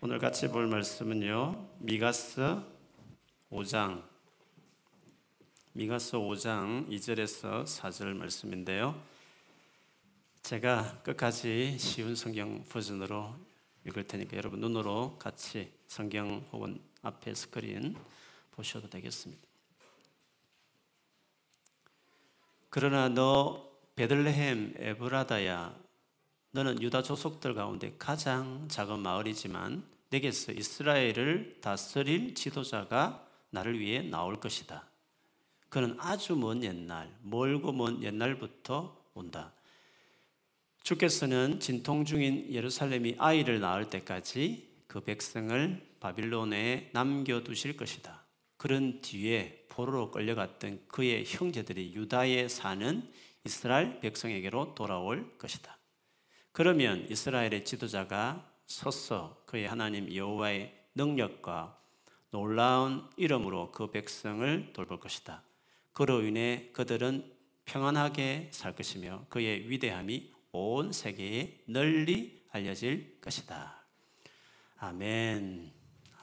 오늘 같이 볼 말씀은요. 미가서 5장 미가서 5장 2절에서 4절 말씀인데요. 제가 끝까지 쉬운 성경 버전으로 읽을 테니까 여러분 눈으로 같이 성경 혹은 앞에 스크린 보셔도 되겠습니다. 그러나 너 베들레헴 에브라다야 너는 유다 조속들 가운데 가장 작은 마을이지만 내게서 이스라엘을 다스릴 지도자가 나를 위해 나올 것이다. 그는 아주 먼 옛날, 멀고 먼 옛날부터 온다. 주께서는 진통 중인 예루살렘이 아이를 낳을 때까지 그 백성을 바빌론에 남겨두실 것이다. 그런 뒤에 포로로 끌려갔던 그의 형제들이 유다에 사는 이스라엘 백성에게로 돌아올 것이다. 그러면 이스라엘의 지도자가 서서 그의 하나님 여호와의 능력과 놀라운 이름으로 그 백성을 돌볼 것이다. 그로 인해 그들은 평안하게 살 것이며 그의 위대함이 온 세계에 널리 알려질 것이다. 아멘.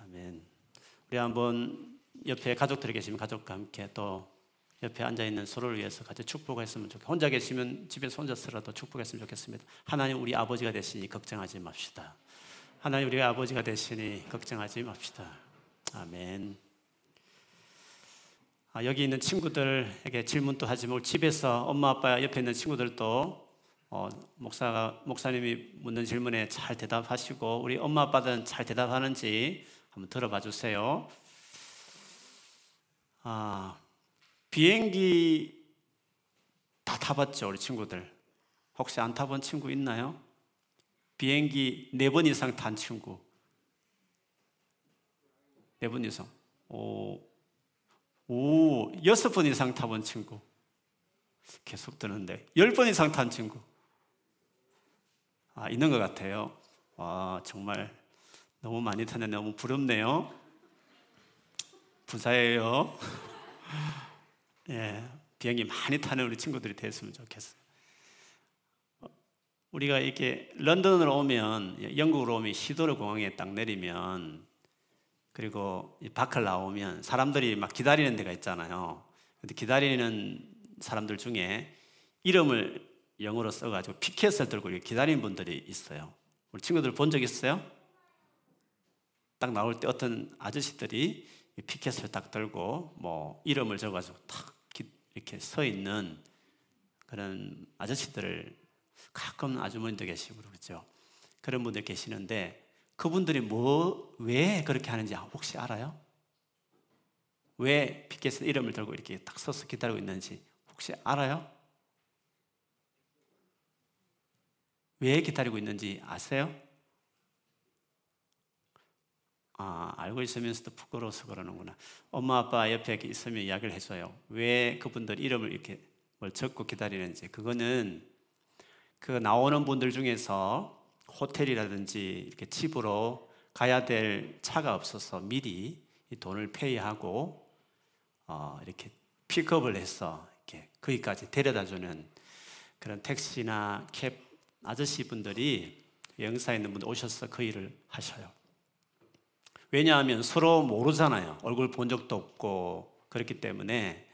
아멘. 우리 한번 옆에 가족들이 계시면 가족과 함께 또 옆에 앉아 있는 서로를 위해서 같이 축복했으면 좋겠 혼자 계시면 집에서 혼자서라도 축복했으면 좋겠습니다. 하나님 우리 아버지가 되시니 걱정하지 맙시다. 하나님 우리 아버지가 되시니 걱정하지 맙시다. 아멘. 아, 여기 있는 친구들에게 질문도 하지만 집에서 엄마 아빠 옆에 있는 친구들도 어, 목사가 목사님이 묻는 질문에 잘 대답하시고 우리 엄마 아빠들은 잘 대답하는지 한번 들어봐 주세요. 아, 비행기 다 타봤죠, 우리 친구들. 혹시 안 타본 친구 있나요? 비행기 네 번 이상 탄 친구. 네 번 이상. 오, 오, 여섯 번 이상 타본 친구. 계속 드는데. 열 번 이상 탄 친구. 아, 있는 것 같아요. 와, 정말 너무 많이 타는데 너무 부럽네요. 부자예요. 예, 비행기 많이 타는 우리 친구들이 됐으면 좋겠어요. 우리가 이렇게 런던으로 오면, 영국으로 오면 시도르 공항에 딱 내리면, 그리고 밖을 나오면 사람들이 막 기다리는 데가 있잖아요. 근데 기다리는 사람들 중에 이름을 영어로 써가지고 피켓을 들고 기다리는 분들이 있어요. 우리 친구들 본 적 있어요? 딱 나올 때 어떤 아저씨들이 피켓을 딱 들고 뭐 이름을 적어가지고 탁 이렇게 서 있는 그런 아저씨들을 가끔 아주머니도 계시고 그렇죠. 그런 분들 계시는데 그분들이 뭐, 왜 그렇게 하는지 혹시 알아요? 왜 피켓에 이름을 들고 이렇게 딱 서서 기다리고 있는지 혹시 알아요? 왜 기다리고 있는지 아세요? 아, 알고 있으면서도 부끄러워서 그러는구나. 엄마, 아빠 옆에 있으면 이야기를 해줘요. 왜 그분들 이름을 이렇게 뭘 적고 기다리는지. 그거는 그 나오는 분들 중에서 호텔이라든지 이렇게 집으로 가야 될 차가 없어서 미리 이 돈을 페이하고 어, 이렇게 픽업을 해서 이렇게 거기까지 데려다 주는 그런 택시나 캡 아저씨 분들이 영사에 있는 분들 오셔서 그 일을 하셔요. 왜냐하면 서로 모르잖아요. 얼굴 본 적도 없고 그렇기 때문에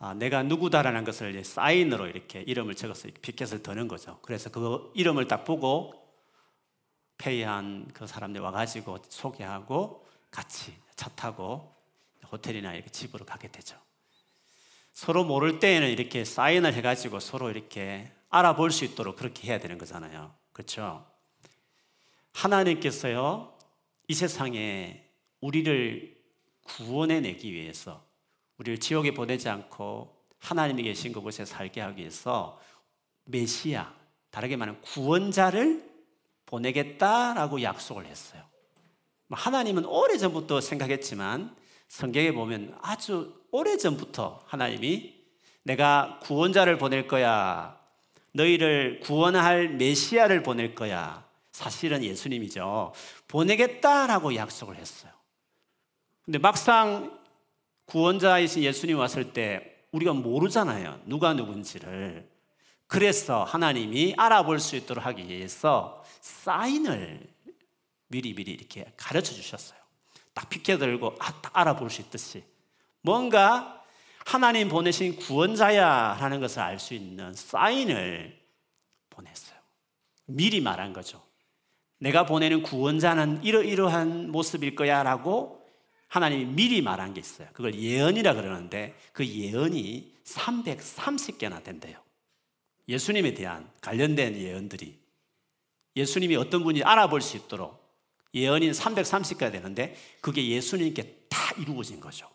아, 내가 누구다라는 것을 사인으로 이렇게 이름을 적어서 피켓을 드는 거죠. 그래서 그 이름을 딱 보고 페이한 그 사람들 와가지고 소개하고 같이 차 타고 호텔이나 이렇게 집으로 가게 되죠. 서로 모를 때에는 이렇게 사인을 해가지고 서로 이렇게 알아볼 수 있도록 그렇게 해야 되는 거잖아요. 그렇죠? 하나님께서요, 이 세상에 우리를 구원해 내기 위해서 우리를 지옥에 보내지 않고 하나님이 계신 그곳에 살게 하기 위해서 메시아, 다르게 말하면 구원자를 보내겠다라고 약속을 했어요. 뭐 하나님은 오래전부터 생각했지만 성경에 보면 아주 오래전부터 하나님이 내가 구원자를 보낼 거야. 너희를 구원할 메시아를 보낼 거야. 사실은 예수님이죠. 보내겠다라고 약속을 했어요. 근데 막상 구원자이신 예수님 왔을 때 우리가 모르잖아요. 누가 누군지를. 그래서 하나님이 알아볼 수 있도록 하기 위해서 사인을 미리 미리 이렇게 가르쳐 주셨어요. 딱 비켜들고 아, 딱 알아볼 수 있듯이 뭔가 하나님 보내신 구원자야 라는 것을 알 수 있는 사인을 보냈어요. 미리 말한 거죠. 내가 보내는 구원자는 이러이러한 모습일 거야 라고 하나님이 미리 말한 게 있어요. 그걸 예언이라 그러는데 그 예언이 330개나 된대요. 예수님에 대한 관련된 예언들이 예수님이 어떤 분이 알아볼 수 있도록 예언이 330개가 되는데 그게 예수님께 다 이루어진 거죠.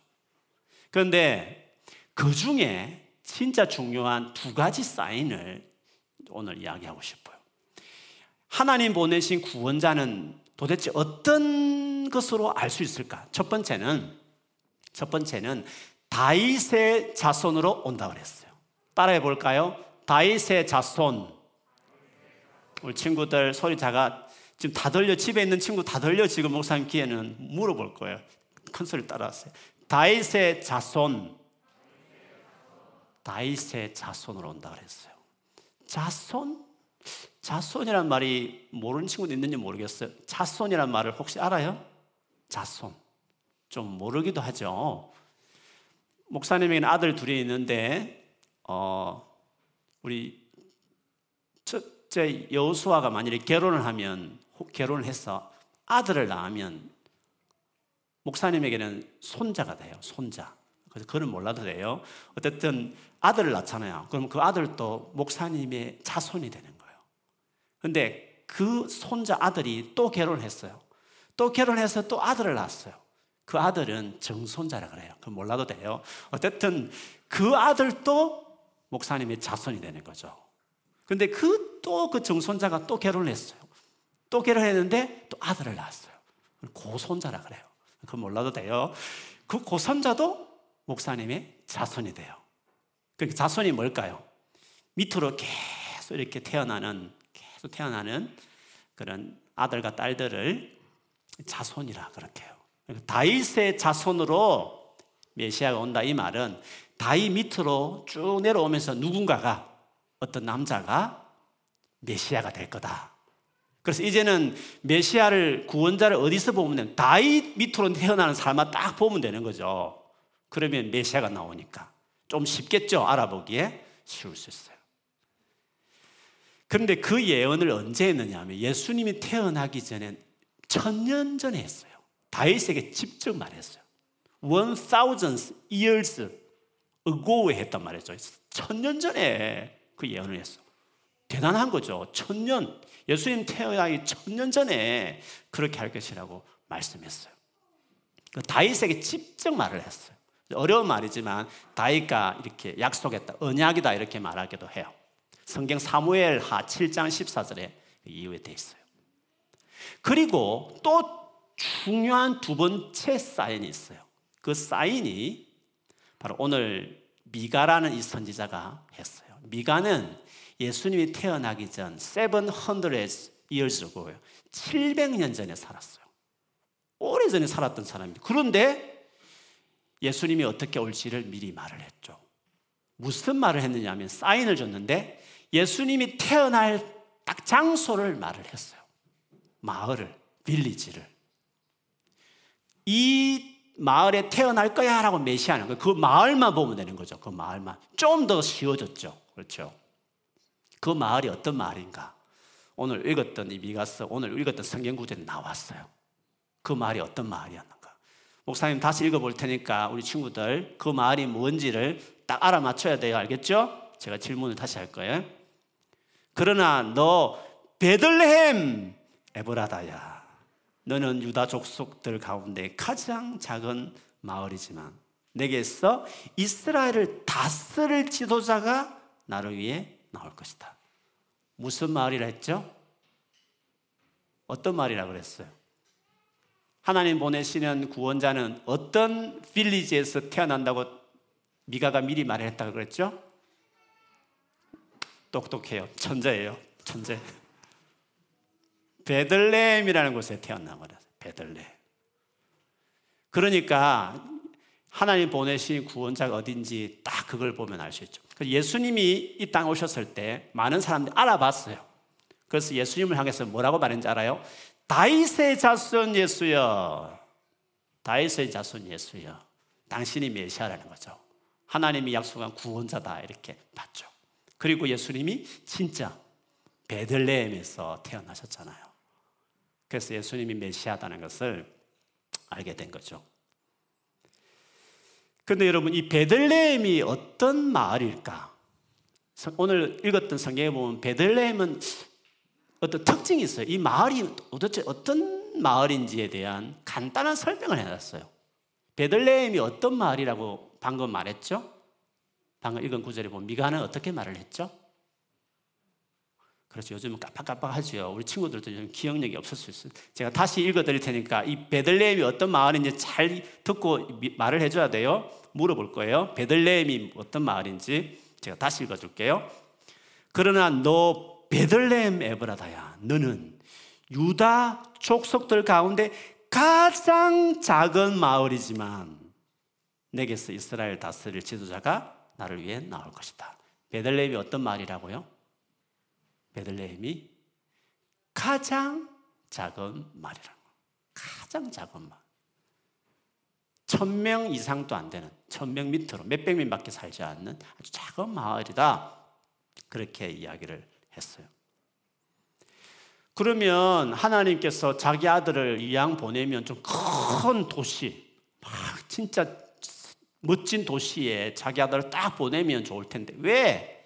그런데 그 중에 진짜 중요한 두 가지 사인을 오늘 이야기하고 싶어요. 하나님 보내신 구원자는 도대체 어떤 것으로 알 수 있을까? 첫 번째는 첫 번째는 다윗의 자손으로 온다 그랬어요. 따라해 볼까요? 다윗의 자손. 우리 친구들 소리 작아 지금 다 들려 집에 있는 친구 다 들려 지금 목사님 귀에는 물어볼 거예요. 큰 소리 따라하세요. 다윗의 자손. 다윗의 자손으로 온다 그랬어요. 자손? 자손이란 말이 모르는 친구도 있는지 모르겠어요. 자손이란 말을 혹시 알아요? 자손. 좀 모르기도 하죠. 목사님에게는 아들 둘이 있는데, 어, 우리 첫째 여수아가 만일에 결혼을 하면, 결혼을 해서 아들을 낳으면 목사님에게는 손자가 돼요. 손자. 그래서 그는 몰라도 돼요. 어쨌든 아들을 낳잖아요. 그럼 그 아들도 목사님의 자손이 되는 거예요. 근데 그 손자 아들이 또 결혼했어요. 또 결혼해서 또 아들을 낳았어요. 그 아들은 정손자라 그래요. 그 몰라도 돼요. 어쨌든 그 아들도 목사님의 자손이 되는 거죠. 근데 그 또그 그 정손자가 또 결혼했어요. 또 결혼했는데 또 아들을 낳았어요. 고손자라 그래요. 그 몰라도 돼요. 그 고손자도 목사님의 자손이 돼요. 그 자손이 뭘까요? 밑으로 계속 이렇게 태어나는 태어나는 그런 아들과 딸들을 자손이라 그렇게 해요. 다윗의 자손으로 메시아가 온다 이 말은 다윗 밑으로 쭉 내려오면서 누군가가 어떤 남자가 메시아가 될 거다. 그래서 이제는 메시아를 구원자를 어디서 보면 되는 다윗 밑으로 태어나는 사람만 딱 보면 되는 거죠. 그러면 메시아가 나오니까 좀 쉽겠죠. 알아보기에 쉬울 수 있어요. 그런데 그 예언을 언제 했느냐 하면 예수님이 태어나기 전에 천년 전에 했어요. 다윗에게 직접 말했어요. One thousand years ago에 했단 말이죠. 천년 전에 그 예언을 했어. 대단한 거죠. 천년. 예수님 태어나기 천년 전에 그렇게 할 것이라고 말씀했어요. 그 다윗에게 직접 말을 했어요. 어려운 말이지만 다윗과 이렇게 약속했다. 언약이다 이렇게 말하기도 해요. 성경 사무엘 하 7장 14절에 이유에 돼 있어요. 그리고 또 중요한 두 번째 사인이 있어요. 그 사인이 바로 오늘 미가라는 이 선지자가 했어요. 미가는 예수님이 태어나기 전 700 years ago요. 700년 전에 살았어요. 오래전에 살았던 사람입니다. 그런데 예수님이 어떻게 올지를 미리 말을 했죠. 무슨 말을 했느냐 하면 사인을 줬는데 예수님이 태어날 딱 장소를 말을 했어요. 마을을, 빌리지를. 이 마을에 태어날 거야 라고 메시아는 거예요. 그 마을만 보면 되는 거죠. 그 마을만. 좀 더 쉬워졌죠. 그렇죠. 그 마을이 어떤 마을인가? 오늘 읽었던 이 미가서, 오늘 읽었던 성경 구절에 나왔어요. 그 마을이 어떤 마을이었는가? 목사님 다시 읽어볼 테니까 우리 친구들 그 마을이 뭔지를 딱 알아맞혀야 돼요. 알겠죠? 제가 질문을 다시 할 거예요. 그러나 너 베들레헴 에브라다야. 너는 유다 족속들 가운데 가장 작은 마을이지만 내게서 이스라엘을 다스릴 지도자가 나를 위해 나올 것이다. 무슨 마을이라 했죠? 어떤 말이라 그랬어요? 하나님 보내시는 구원자는 어떤 빌리지에서 태어난다고 미가가 미리 말했다고 그랬죠? 똑똑해요. 천재예요. 천재. 베들레헴이라는 곳에 태어난 거라. 베들레 그러니까 하나님 보내신 구원자가 어딘지 딱 그걸 보면 알 수 있죠. 예수님이 이 땅에 오셨을 때 많은 사람들이 알아봤어요. 그래서 예수님을 향해서 뭐라고 말했는지 알아요? 다윗의 자손 예수여. 다윗의 자손 예수여. 당신이 메시아라는 거죠. 하나님이 약속한 구원자다 이렇게 봤죠. 그리고 예수님이 진짜 베들레헴에서 태어나셨잖아요. 그래서 예수님이 메시아다는 것을 알게 된 거죠. 그런데 여러분 이 베들레헴이 어떤 마을일까? 오늘 읽었던 성경에 보면 베들레헴은 어떤 특징이 있어요. 이 마을이 도대체 어떤 마을인지에 대한 간단한 설명을 해놨어요. 베들레헴이 어떤 마을이라고 방금 말했죠? 방금 읽은 구절에 보면 미가는 어떻게 말을 했죠? 그렇죠. 요즘은 깜빡깜빡하죠. 우리 친구들도 좀 기억력이 없을 수 있어요. 제가 다시 읽어드릴 테니까 이 베들레헴이 어떤 마을인지 잘 듣고 말을 해줘야 돼요. 물어볼 거예요. 베들레헴이 어떤 마을인지 제가 다시 읽어줄게요. 그러나 너 베들레헴 에브라다야. 너는 유다 족속들 가운데 가장 작은 마을이지만 내게서 이스라엘 다스릴 지도자가 나를 위해 나올 것이다. 베들레헴이 어떤 마을이라고요? 베들레헴이 가장 작은 말이라고. 가장 작은 말. 천명 이상도 안 되는, 천명 밑으로 몇백 명밖에 살지 않는 아주 작은 마을이다. 그렇게 이야기를 했어요. 그러면 하나님께서 자기 아들을 이양 보내면 좀 큰 도시, 막 진짜 멋진 도시에 자기 아들을 딱 보내면 좋을 텐데 왜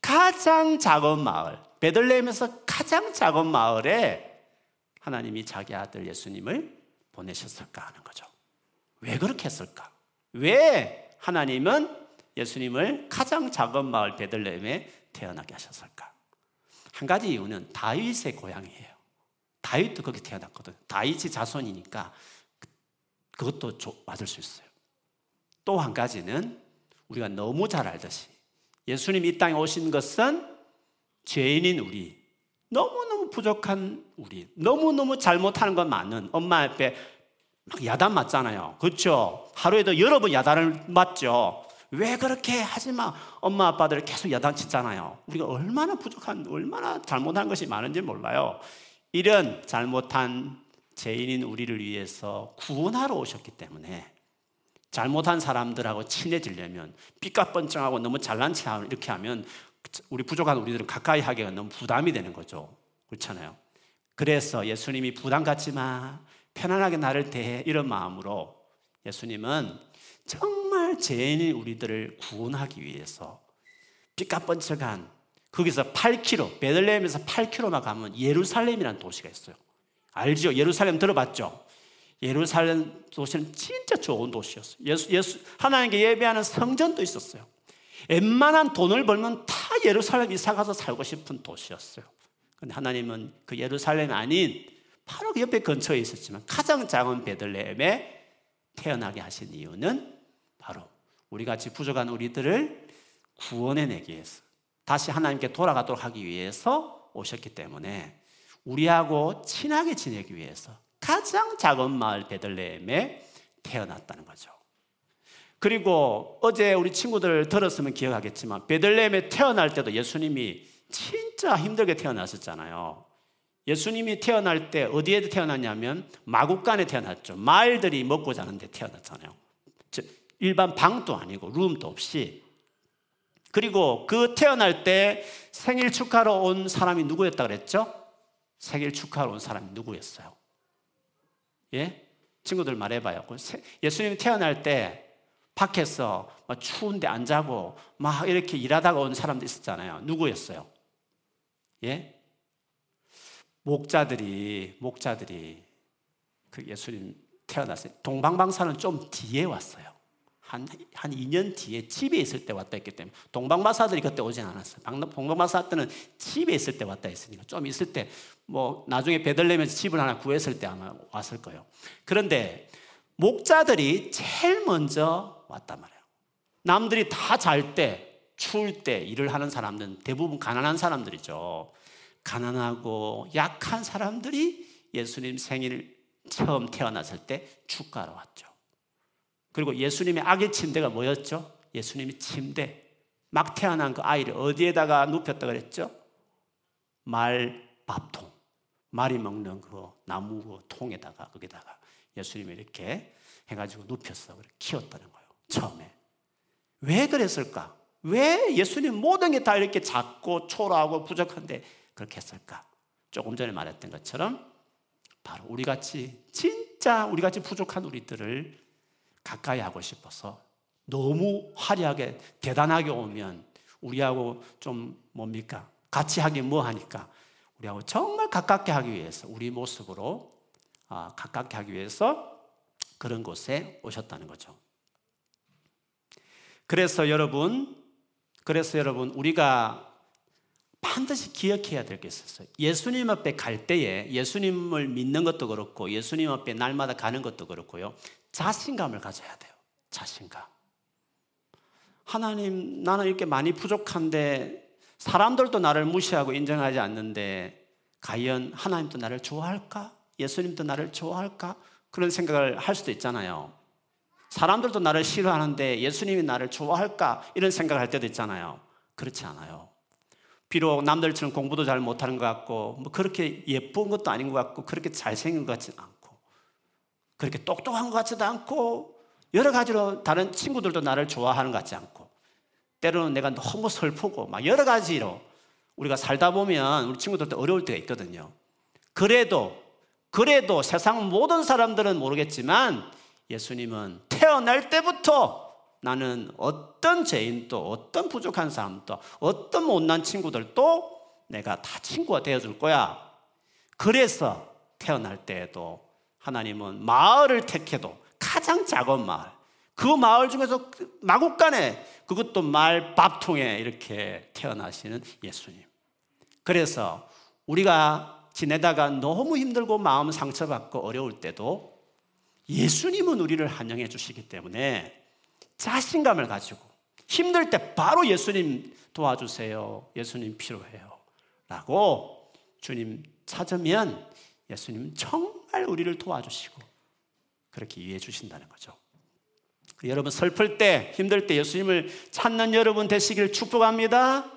가장 작은 마을, 베들레헴에서 가장 작은 마을에 하나님이 자기 아들 예수님을 보내셨을까 하는 거죠. 왜 그렇게 했을까? 왜 하나님은 예수님을 가장 작은 마을 베들레헴에 태어나게 하셨을까? 한 가지 이유는 다윗의 고향이에요. 다윗도 거기 태어났거든. 다윗이 자손이니까 그것도 맞을 수 있어요. 또 한 가지는 우리가 너무 잘 알듯이 예수님이 이 땅에 오신 것은 죄인인 우리, 너무너무 부족한 우리, 너무너무 잘못하는 것 많은 엄마 앞에 막 야단 맞잖아요. 그렇죠? 하루에도 여러 번 야단을 맞죠. 왜 그렇게 하지 마? 엄마 아빠들 계속 야단 치잖아요. 우리가 얼마나 부족한, 얼마나 잘못한 것이 많은지 몰라요. 이런 잘못한 죄인인 우리를 위해서 구원하러 오셨기 때문에 잘못한 사람들하고 친해지려면 삐까뻔쩍하고 너무 잘난 체 이렇게 하면 우리 부족한 우리들은 가까이 하기가 너무 부담이 되는 거죠. 그렇잖아요. 그래서 예수님이 부담 갖지 마. 편안하게 나를 대해. 이런 마음으로 예수님은 정말 죄인인 우리들을 구원하기 위해서 삐까뻔쩍한 거기서 8km, 베들레헴에서 8km만 가면 예루살렘이라는 도시가 있어요. 알죠? 예루살렘 들어봤죠? 예루살렘 도시는 진짜 좋은 도시였어요. 예수, 예수, 하나님께 예배하는 성전도 있었어요. 웬만한 돈을 벌면 다 예루살렘 이사 가서 살고 싶은 도시였어요. 근데 하나님은 그 예루살렘이 아닌 바로 그 옆에 근처에 있었지만 가장 작은 베들레헴에 태어나게 하신 이유는 바로 우리 같이 부족한 우리들을 구원해내기 위해서 다시 하나님께 돌아가도록 하기 위해서 오셨기 때문에 우리하고 친하게 지내기 위해서 가장 작은 마을 베들레헴에 태어났다는 거죠. 그리고 어제 우리 친구들 들었으면 기억하겠지만 베들레헴에 태어날 때도 예수님이 진짜 힘들게 태어났었잖아요. 예수님이 태어날 때 어디에 태어났냐면 마국간에 태어났죠. 말들이 먹고 자는 데 태어났잖아요. 일반 방도 아니고 룸도 없이. 그리고 그 태어날 때 생일 축하로 온 사람이 누구였다 그랬죠? 생일 축하로 온 사람이 누구였어요? 예? 친구들 말해봐요. 그 예수님이 태어날 때 밖에서 막 추운데 안 자고 막 이렇게 일하다가 온 사람도 있었잖아요. 누구였어요? 예? 목자들이, 목자들이 그 예수님 태어났어요. 동방방사는 좀 뒤에 왔어요. 한, 한 2년 뒤에 집에 있을 때 왔다 했기 때문에 동방마사들이 그때 오진 않았어요. 동방마사 때는 집에 있을 때 왔다 했으니까 좀 있을 때 뭐 나중에 베들레헴에서 집을 하나 구했을 때 아마 왔을 거예요. 그런데 목자들이 제일 먼저 왔단 말이에요. 남들이 다 잘 때, 추울 때 일을 하는 사람들은 대부분 가난한 사람들이죠. 가난하고 약한 사람들이 예수님 생일 처음 태어났을 때 축가로 왔죠. 그리고 예수님의 아기 침대가 뭐였죠? 예수님이 침대. 막 태어난 그 아이를 어디에다가 눕혔다 그랬죠? 말밥통. 말이 먹는 그 나무 그 통에다가 거기다가 예수님이 이렇게 해가지고 눕혀서 키웠다는 거예요. 처음에 왜 그랬을까? 왜 예수님 모든 게 다 이렇게 작고 초라하고 부족한데 그렇게 했을까? 조금 전에 말했던 것처럼 바로 우리 같이 진짜 우리 같이 부족한 우리들을 가까이 하고 싶어서 너무 화려하게 대단하게 오면 우리하고 좀 뭡니까? 같이 하기 뭐 하니까 우리하고 정말 가깝게 하기 위해서 우리 모습으로 아, 가깝게 하기 위해서 그런 곳에 오셨다는 거죠. 그래서 여러분, 그래서 여러분 우리가 반드시 기억해야 될 게 있었어요. 예수님 앞에 갈 때에 예수님을 믿는 것도 그렇고 예수님 앞에 날마다 가는 것도 그렇고요. 자신감을 가져야 돼요. 자신감. 하나님, 나는 이렇게 많이 부족한데 사람들도 나를 무시하고 인정하지 않는데 과연 하나님도 나를 좋아할까? 예수님도 나를 좋아할까? 그런 생각을 할 수도 있잖아요. 사람들도 나를 싫어하는데 예수님이 나를 좋아할까? 이런 생각을 할 때도 있잖아요. 그렇지 않아요. 비록 남들처럼 공부도 잘 못하는 것 같고, 뭐 그렇게 예쁜 것도 아닌 것 같고, 그렇게 잘생긴 것 같지는 않고, 그렇게 똑똑한 것 같지도 않고, 여러 가지로 다른 친구들도 나를 좋아하는 것 같지 않고, 때로는 내가 너무 슬프고, 막 여러 가지로 우리가 살다 보면 우리 친구들도 어려울 때가 있거든요. 그래도, 그래도 세상 모든 사람들은 모르겠지만 예수님은 태어날 때부터 나는 어떤 죄인도, 어떤 부족한 사람도, 어떤 못난 친구들도 내가 다 친구가 되어줄 거야. 그래서 태어날 때에도 하나님은 마을을 택해도 가장 작은 마을, 그 마을 중에서 마국간에 그것도 말 밥통에 이렇게 태어나시는 예수님. 그래서 우리가 지내다가 너무 힘들고 마음 상처받고 어려울 때도 예수님은 우리를 환영해 주시기 때문에 자신감을 가지고 힘들 때 바로 예수님 도와주세요. 예수님 필요해요. 라고 주님 찾으면 예수님 정말 우리를 도와주시고 그렇게 이해해 주신다는 거죠. 여러분 슬플 때 힘들 때 예수님을 찾는 여러분 되시길 축복합니다.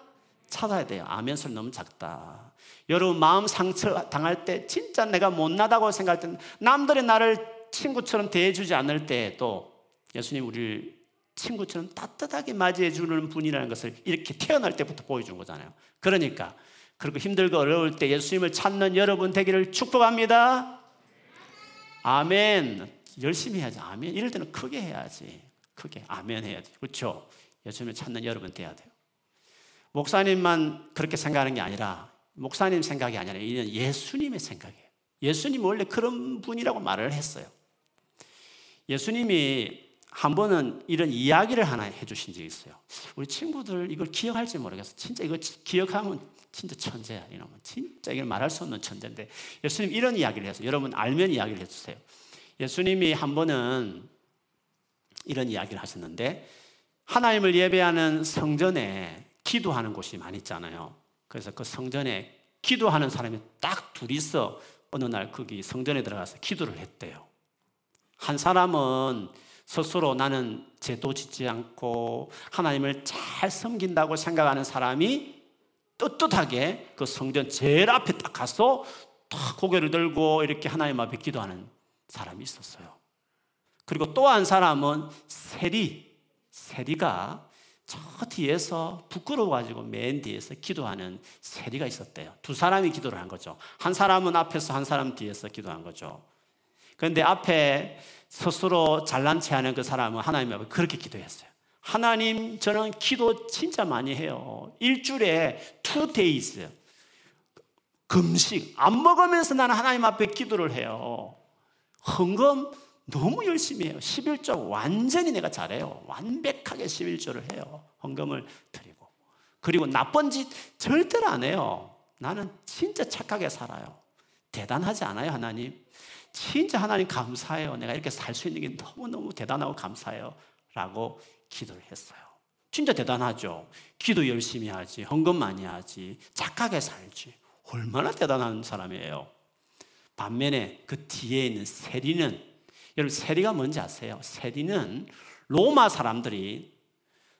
찾아야 돼요. 아멘 소리 너무 작다. 여러분 마음 상처 당할 때 진짜 내가 못나다고 생각할 때 남들이 나를 친구처럼 대해주지 않을 때에도 예수님 우리를 친구처럼 따뜻하게 맞이해 주는 분이라는 것을 이렇게 태어날 때부터 보여준 거잖아요. 그러니까 그리고 힘들고 어려울 때 예수님을 찾는 여러분 되기를 축복합니다. 아멘. 열심히 해야지. 아멘. 이럴 때는 크게 해야지. 크게. 아멘 해야지. 그렇죠? 예수님을 찾는 여러분 돼야 돼요. 목사님만 그렇게 생각하는 게 아니라 목사님 생각이 아니라 이는 예수님의 생각이에요. 예수님 원래 그런 분이라고 말을 했어요. 예수님이 한 번은 이런 이야기를 하나 해주신 적이 있어요. 우리 친구들 이걸 기억할지 모르겠어. 진짜 이거 기억하면 진짜 천재야. 이놈은 진짜 이걸 말할 수 없는 천재인데 예수님 이런 이야기를 해서 여러분 알면 이야기를 해주세요. 예수님이 한 번은 이런 이야기를 하셨는데 하나님을 예배하는 성전에 기도하는 곳이 많이 있잖아요. 그래서 그 성전에 기도하는 사람이 딱 둘이서 어느 날 거기 성전에 들어가서 기도를 했대요. 한 사람은 스스로 나는 죄도 짓지 않고 하나님을 잘 섬긴다고 생각하는 사람이 떳떳하게 그 성전 제일 앞에 딱 가서 딱 고개를 들고 이렇게 하나님 앞에 기도하는 사람이 있었어요. 그리고 또 한 사람은 세리, 세리가 저 뒤에서 부끄러워가지고 맨 뒤에서 기도하는 세리가 있었대요. 두 사람이 기도를 한 거죠. 한 사람은 앞에서 한 사람 뒤에서 기도한 거죠. 그런데 앞에 스스로 잘난 체 하는 그 사람은 하나님 앞에 그렇게 기도했어요. 하나님, 저는 기도 진짜 많이 해요. 일주일에 two days. 금식, 안 먹으면서 나는 하나님 앞에 기도를 해요. 헌금 너무 열심히 해요. 11조 완전히 내가 잘해요. 완벽하게 11조를 해요. 헌금을 드리고. 그리고 나쁜 짓 절대로 안 해요. 나는 진짜 착하게 살아요. 대단하지 않아요, 하나님? 진짜 하나님 감사해요. 내가 이렇게 살 수 있는 게 너무너무 대단하고 감사해요. 라고 기도를 했어요. 진짜 대단하죠. 기도 열심히 하지, 헌금 많이 하지, 착하게 살지. 얼마나 대단한 사람이에요. 반면에 그 뒤에 있는 세리는 여러분 세리가 뭔지 아세요? 세리는 로마 사람들이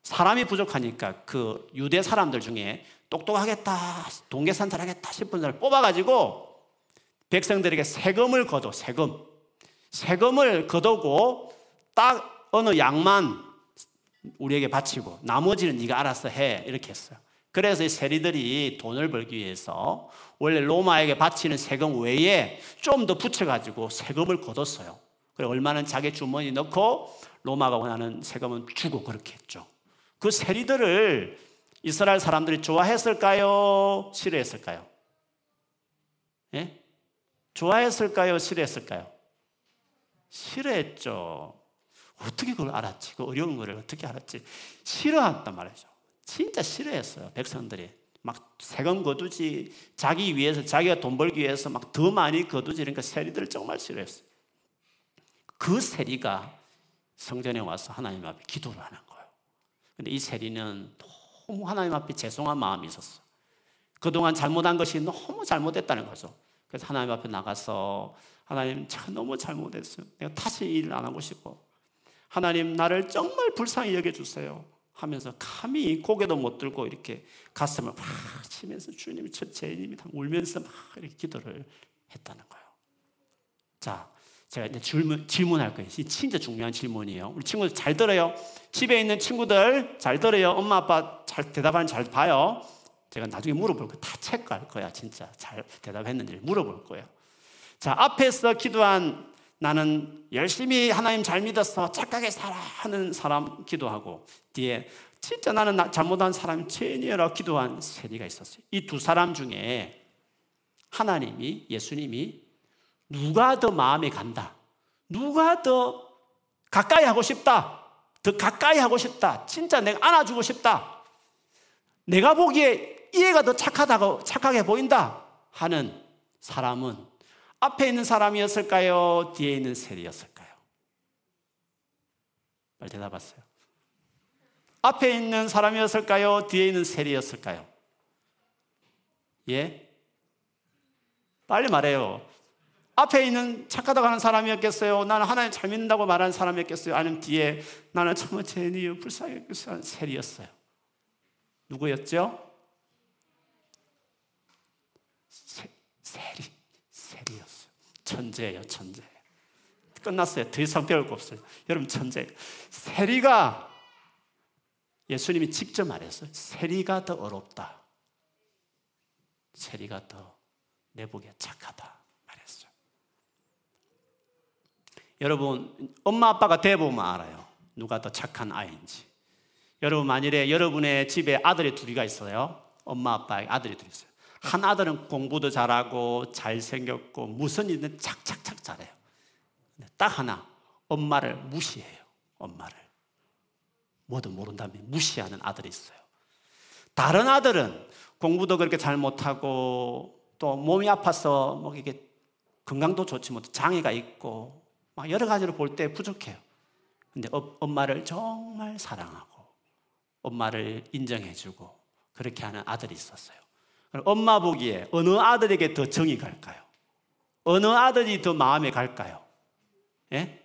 사람이 부족하니까 그 유대 사람들 중에 똑똑하겠다, 동계산 잘하겠다 싶은 사람을 뽑아가지고 백성들에게 세금을 거둬 세금 세금을 거두고 딱 어느 양만 우리에게 바치고 나머지는 네가 알아서 해 이렇게 했어요. 그래서 이 세리들이 돈을 벌기 위해서 원래 로마에게 바치는 세금 외에 좀 더 붙여가지고 세금을 거뒀어요. 그래 얼마는 자기 주머니 넣고 로마가 원하는 세금은 주고 그렇게 했죠. 그 세리들을 이스라엘 사람들이 좋아했을까요? 싫어했을까요? 예? 좋아했을까요? 싫어했을까요? 싫어했죠. 어떻게 그걸 알았지? 그 어려운 거를 어떻게 알았지? 싫어한단 말이죠. 진짜 싫어했어요. 백성들이. 막 세금 거두지, 자기 위해서, 자기가 돈 벌기 위해서 막 더 많이 거두지, 그러니까 세리들을 정말 싫어했어요. 그 세리가 성전에 와서 하나님 앞에 기도를 하는 거예요. 근데 이 세리는 너무 하나님 앞에 죄송한 마음이 있었어. 그동안 잘못한 것이 너무 잘못했다는 거죠. 그래서 하나님 앞에 나가서 하나님 참 너무 잘못했어요. 내가 다시 일을 안 하고 싶어. 하나님 나를 정말 불쌍히 여겨주세요. 하면서 감히 고개도 못 들고 이렇게 가슴을 막 치면서 주님이 저 죄인님이 울면서 막 이렇게 기도를 했다는 거예요. 자, 제가 이제 질문, 질문할 거예요. 이 진짜 중요한 질문이에요. 우리 친구들 잘 들어요. 집에 있는 친구들 잘 들어요. 엄마 아빠 잘 대답하는 잘 봐요. 제가 나중에 물어볼 거예요. 다 체크할 거야. 진짜 잘 대답했는지 물어볼 거예요. 자, 앞에서 기도한 나는 열심히 하나님 잘 믿어서 착하게 살아 하는 사람 기도하고 뒤에 진짜 나는 잘못한 사람 죄인이라 기도한 세리가 있었어요. 이 두 사람 중에 하나님이 예수님이 누가 더 마음에 간다. 누가 더 가까이 하고 싶다. 더 가까이 하고 싶다. 진짜 내가 안아주고 싶다. 내가 보기에 이해가 더 착하다고 착하게 보인다 하는 사람은 앞에 있는 사람이었을까요? 뒤에 있는 세리였을까요? 빨리 대답하세요. 앞에 있는 사람이었을까요? 뒤에 있는 세리였을까요? 예? 빨리 말해요. 앞에 있는 착하다고 하는 사람이었겠어요? 나는 하나님 잘 믿는다고 말하는 사람이었겠어요? 아니면 뒤에 나는 정말 죄인이요 하는 세리였어요? 누구였죠? 세, 세리. 천재예요, 천재. 끝났어요. 더 이상 배울 거 없어요. 여러분, 천재. 세리가 예수님이 직접 말했어요. 세리가 더 어렵다. 세리가 더 내보기에 착하다. 말했어요. 여러분, 엄마 아빠가 대보면 알아요. 누가 더 착한 아이인지. 여러분, 만일에 여러분의 집에 아들이 둘이가 있어요. 엄마 아빠의 아들이 둘이 있어요. 한 아들은 공부도 잘하고 잘생겼고 무슨 일든 착착착 잘해요. 딱 하나 엄마를 무시해요. 엄마를 뭐도 모른다며 무시하는 아들이 있어요. 다른 아들은 공부도 그렇게 잘 못하고 또 몸이 아파서 뭐 이게 건강도 좋지 못해 장애가 있고 막 여러 가지로 볼 때 부족해요. 근데 엄마를 정말 사랑하고 엄마를 인정해주고 그렇게 하는 아들이 있었어요. 엄마 보기에 어느 아들에게 더 정이 갈까요? 어느 아들이 더 마음에 갈까요? 예?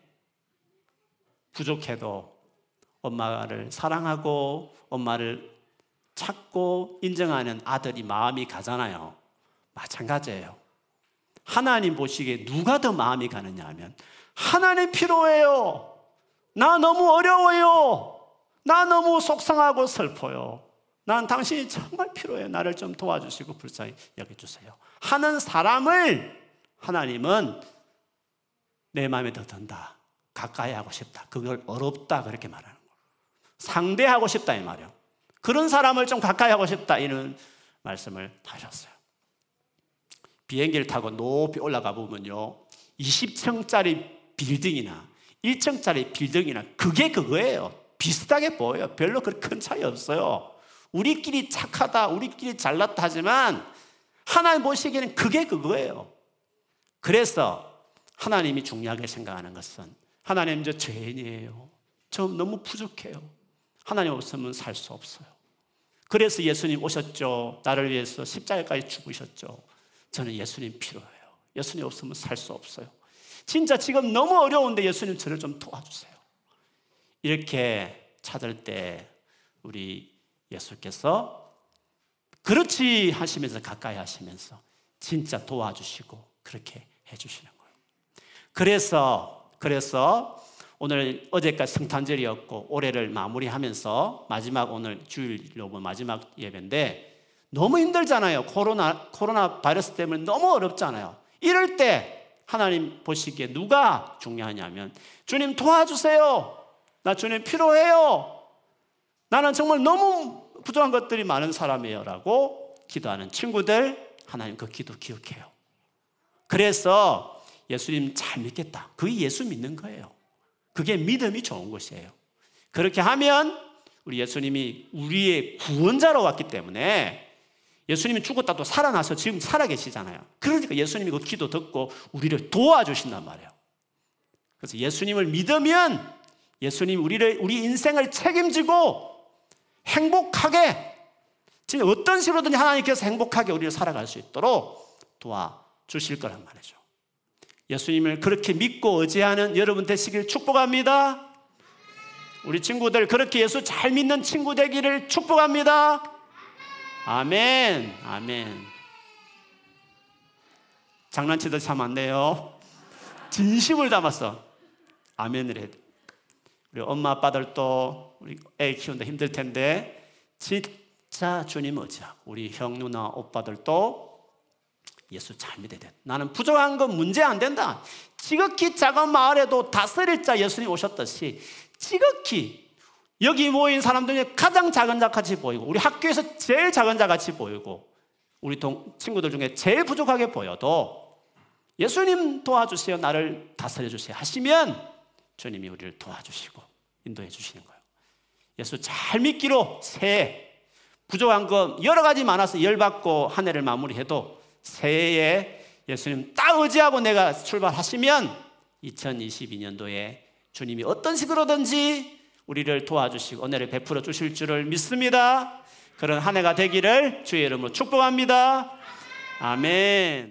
부족해도 엄마를 사랑하고 엄마를 찾고 인정하는 아들이 마음이 가잖아요. 마찬가지예요. 하나님 보시기에 누가 더 마음이 가느냐 하면 하나님 필요해요. 나 너무 어려워요. 나 너무 속상하고 슬퍼요. 난 당신이 정말 필요해요. 나를 좀 도와주시고 불쌍히 여겨주세요. 하는 사람을 하나님은 내 마음에 더 든다. 가까이 하고 싶다. 그걸 어렵다. 그렇게 말하는 거예요. 상대하고 싶다. 이 말이요. 그런 사람을 좀 가까이 하고 싶다. 이런 말씀을 하셨어요. 비행기를 타고 높이 올라가 보면요. 20층짜리 빌딩이나 1층짜리 빌딩이나 그게 그거예요. 비슷하게 보여요. 별로 그렇게 큰 차이 없어요. 우리끼리 착하다, 우리끼리 잘났다 하지만 하나님 보시기에는 그게 그거예요. 그래서 하나님이 중요하게 생각하는 것은 하나님 저 죄인이에요. 저 너무 부족해요. 하나님 없으면 살 수 없어요. 그래서 예수님 오셨죠. 나를 위해서 십자가까지 죽으셨죠. 저는 예수님 필요해요. 예수님 없으면 살 수 없어요. 진짜 지금 너무 어려운데 예수님 저를 좀 도와주세요. 이렇게 찾을 때 우리 예수께서 그렇지 하시면서 가까이 하시면서 진짜 도와주시고 그렇게 해주시는 거예요. 그래서 그래서 오늘 어제까지 성탄절이었고 올해를 마무리하면서 마지막 오늘 주일로 마지막 예배인데 너무 힘들잖아요. 코로나 코로나 바이러스 때문에 너무 어렵잖아요. 이럴 때 하나님 보시기에 누가 중요하냐면 주님 도와주세요. 나 주님 필요해요. 나는 정말 너무 부족한 것들이 많은 사람이에요라고 기도하는 친구들 하나님 그 기도 기억해요. 그래서 예수님 잘 믿겠다. 그게 예수 믿는 거예요. 그게 믿음이 좋은 것이에요. 그렇게 하면 우리 예수님이 우리의 구원자로 왔기 때문에 예수님이 죽었다 또 살아나서 지금 살아 계시잖아요. 그러니까 예수님이 그 기도 듣고 우리를 도와주신단 말이에요. 그래서 예수님을 믿으면 예수님 우리를 우리 인생을 책임지고 행복하게 진짜 어떤 식으로든지 하나님께서 행복하게 우리를 살아갈 수 있도록 도와주실 거란 말이죠. 예수님을 그렇게 믿고 의지하는 여러분 되시길 축복합니다. 우리 친구들 그렇게 예수 잘 믿는 친구 되기를 축복합니다. 아멘, 아멘. 장난치도 참안 돼요. 진심을 담았어. 아멘을 해. 우리 엄마 아빠들도 우리 애 키우는데 힘들 텐데 진짜 주님 의지하고 우리 형 누나 오빠들도 예수 잘 믿어야 돼. 나는 부족한 건 문제 안 된다. 지극히 작은 마을에도 다스릴 자 예수님 오셨듯이 지극히 여기 모인 사람들 중에 가장 작은 자 같이 보이고 우리 학교에서 제일 작은 자 같이 보이고 우리 동, 친구들 중에 제일 부족하게 보여도 예수님 도와주세요. 나를 다스려 주세요. 하시면 주님이 우리를 도와주시고 인도해 주시는 거예요. 예수 잘 믿기로 새해 부족한 거 여러 가지 많아서 열받고 한 해를 마무리해도 새해에 예수님 딱 의지하고 내가 출발하시면 2022년도에 주님이 어떤 식으로든지 우리를 도와주시고 은혜를 베풀어 주실 줄을 믿습니다. 그런 한 해가 되기를 주의 이름으로 축복합니다. 아멘.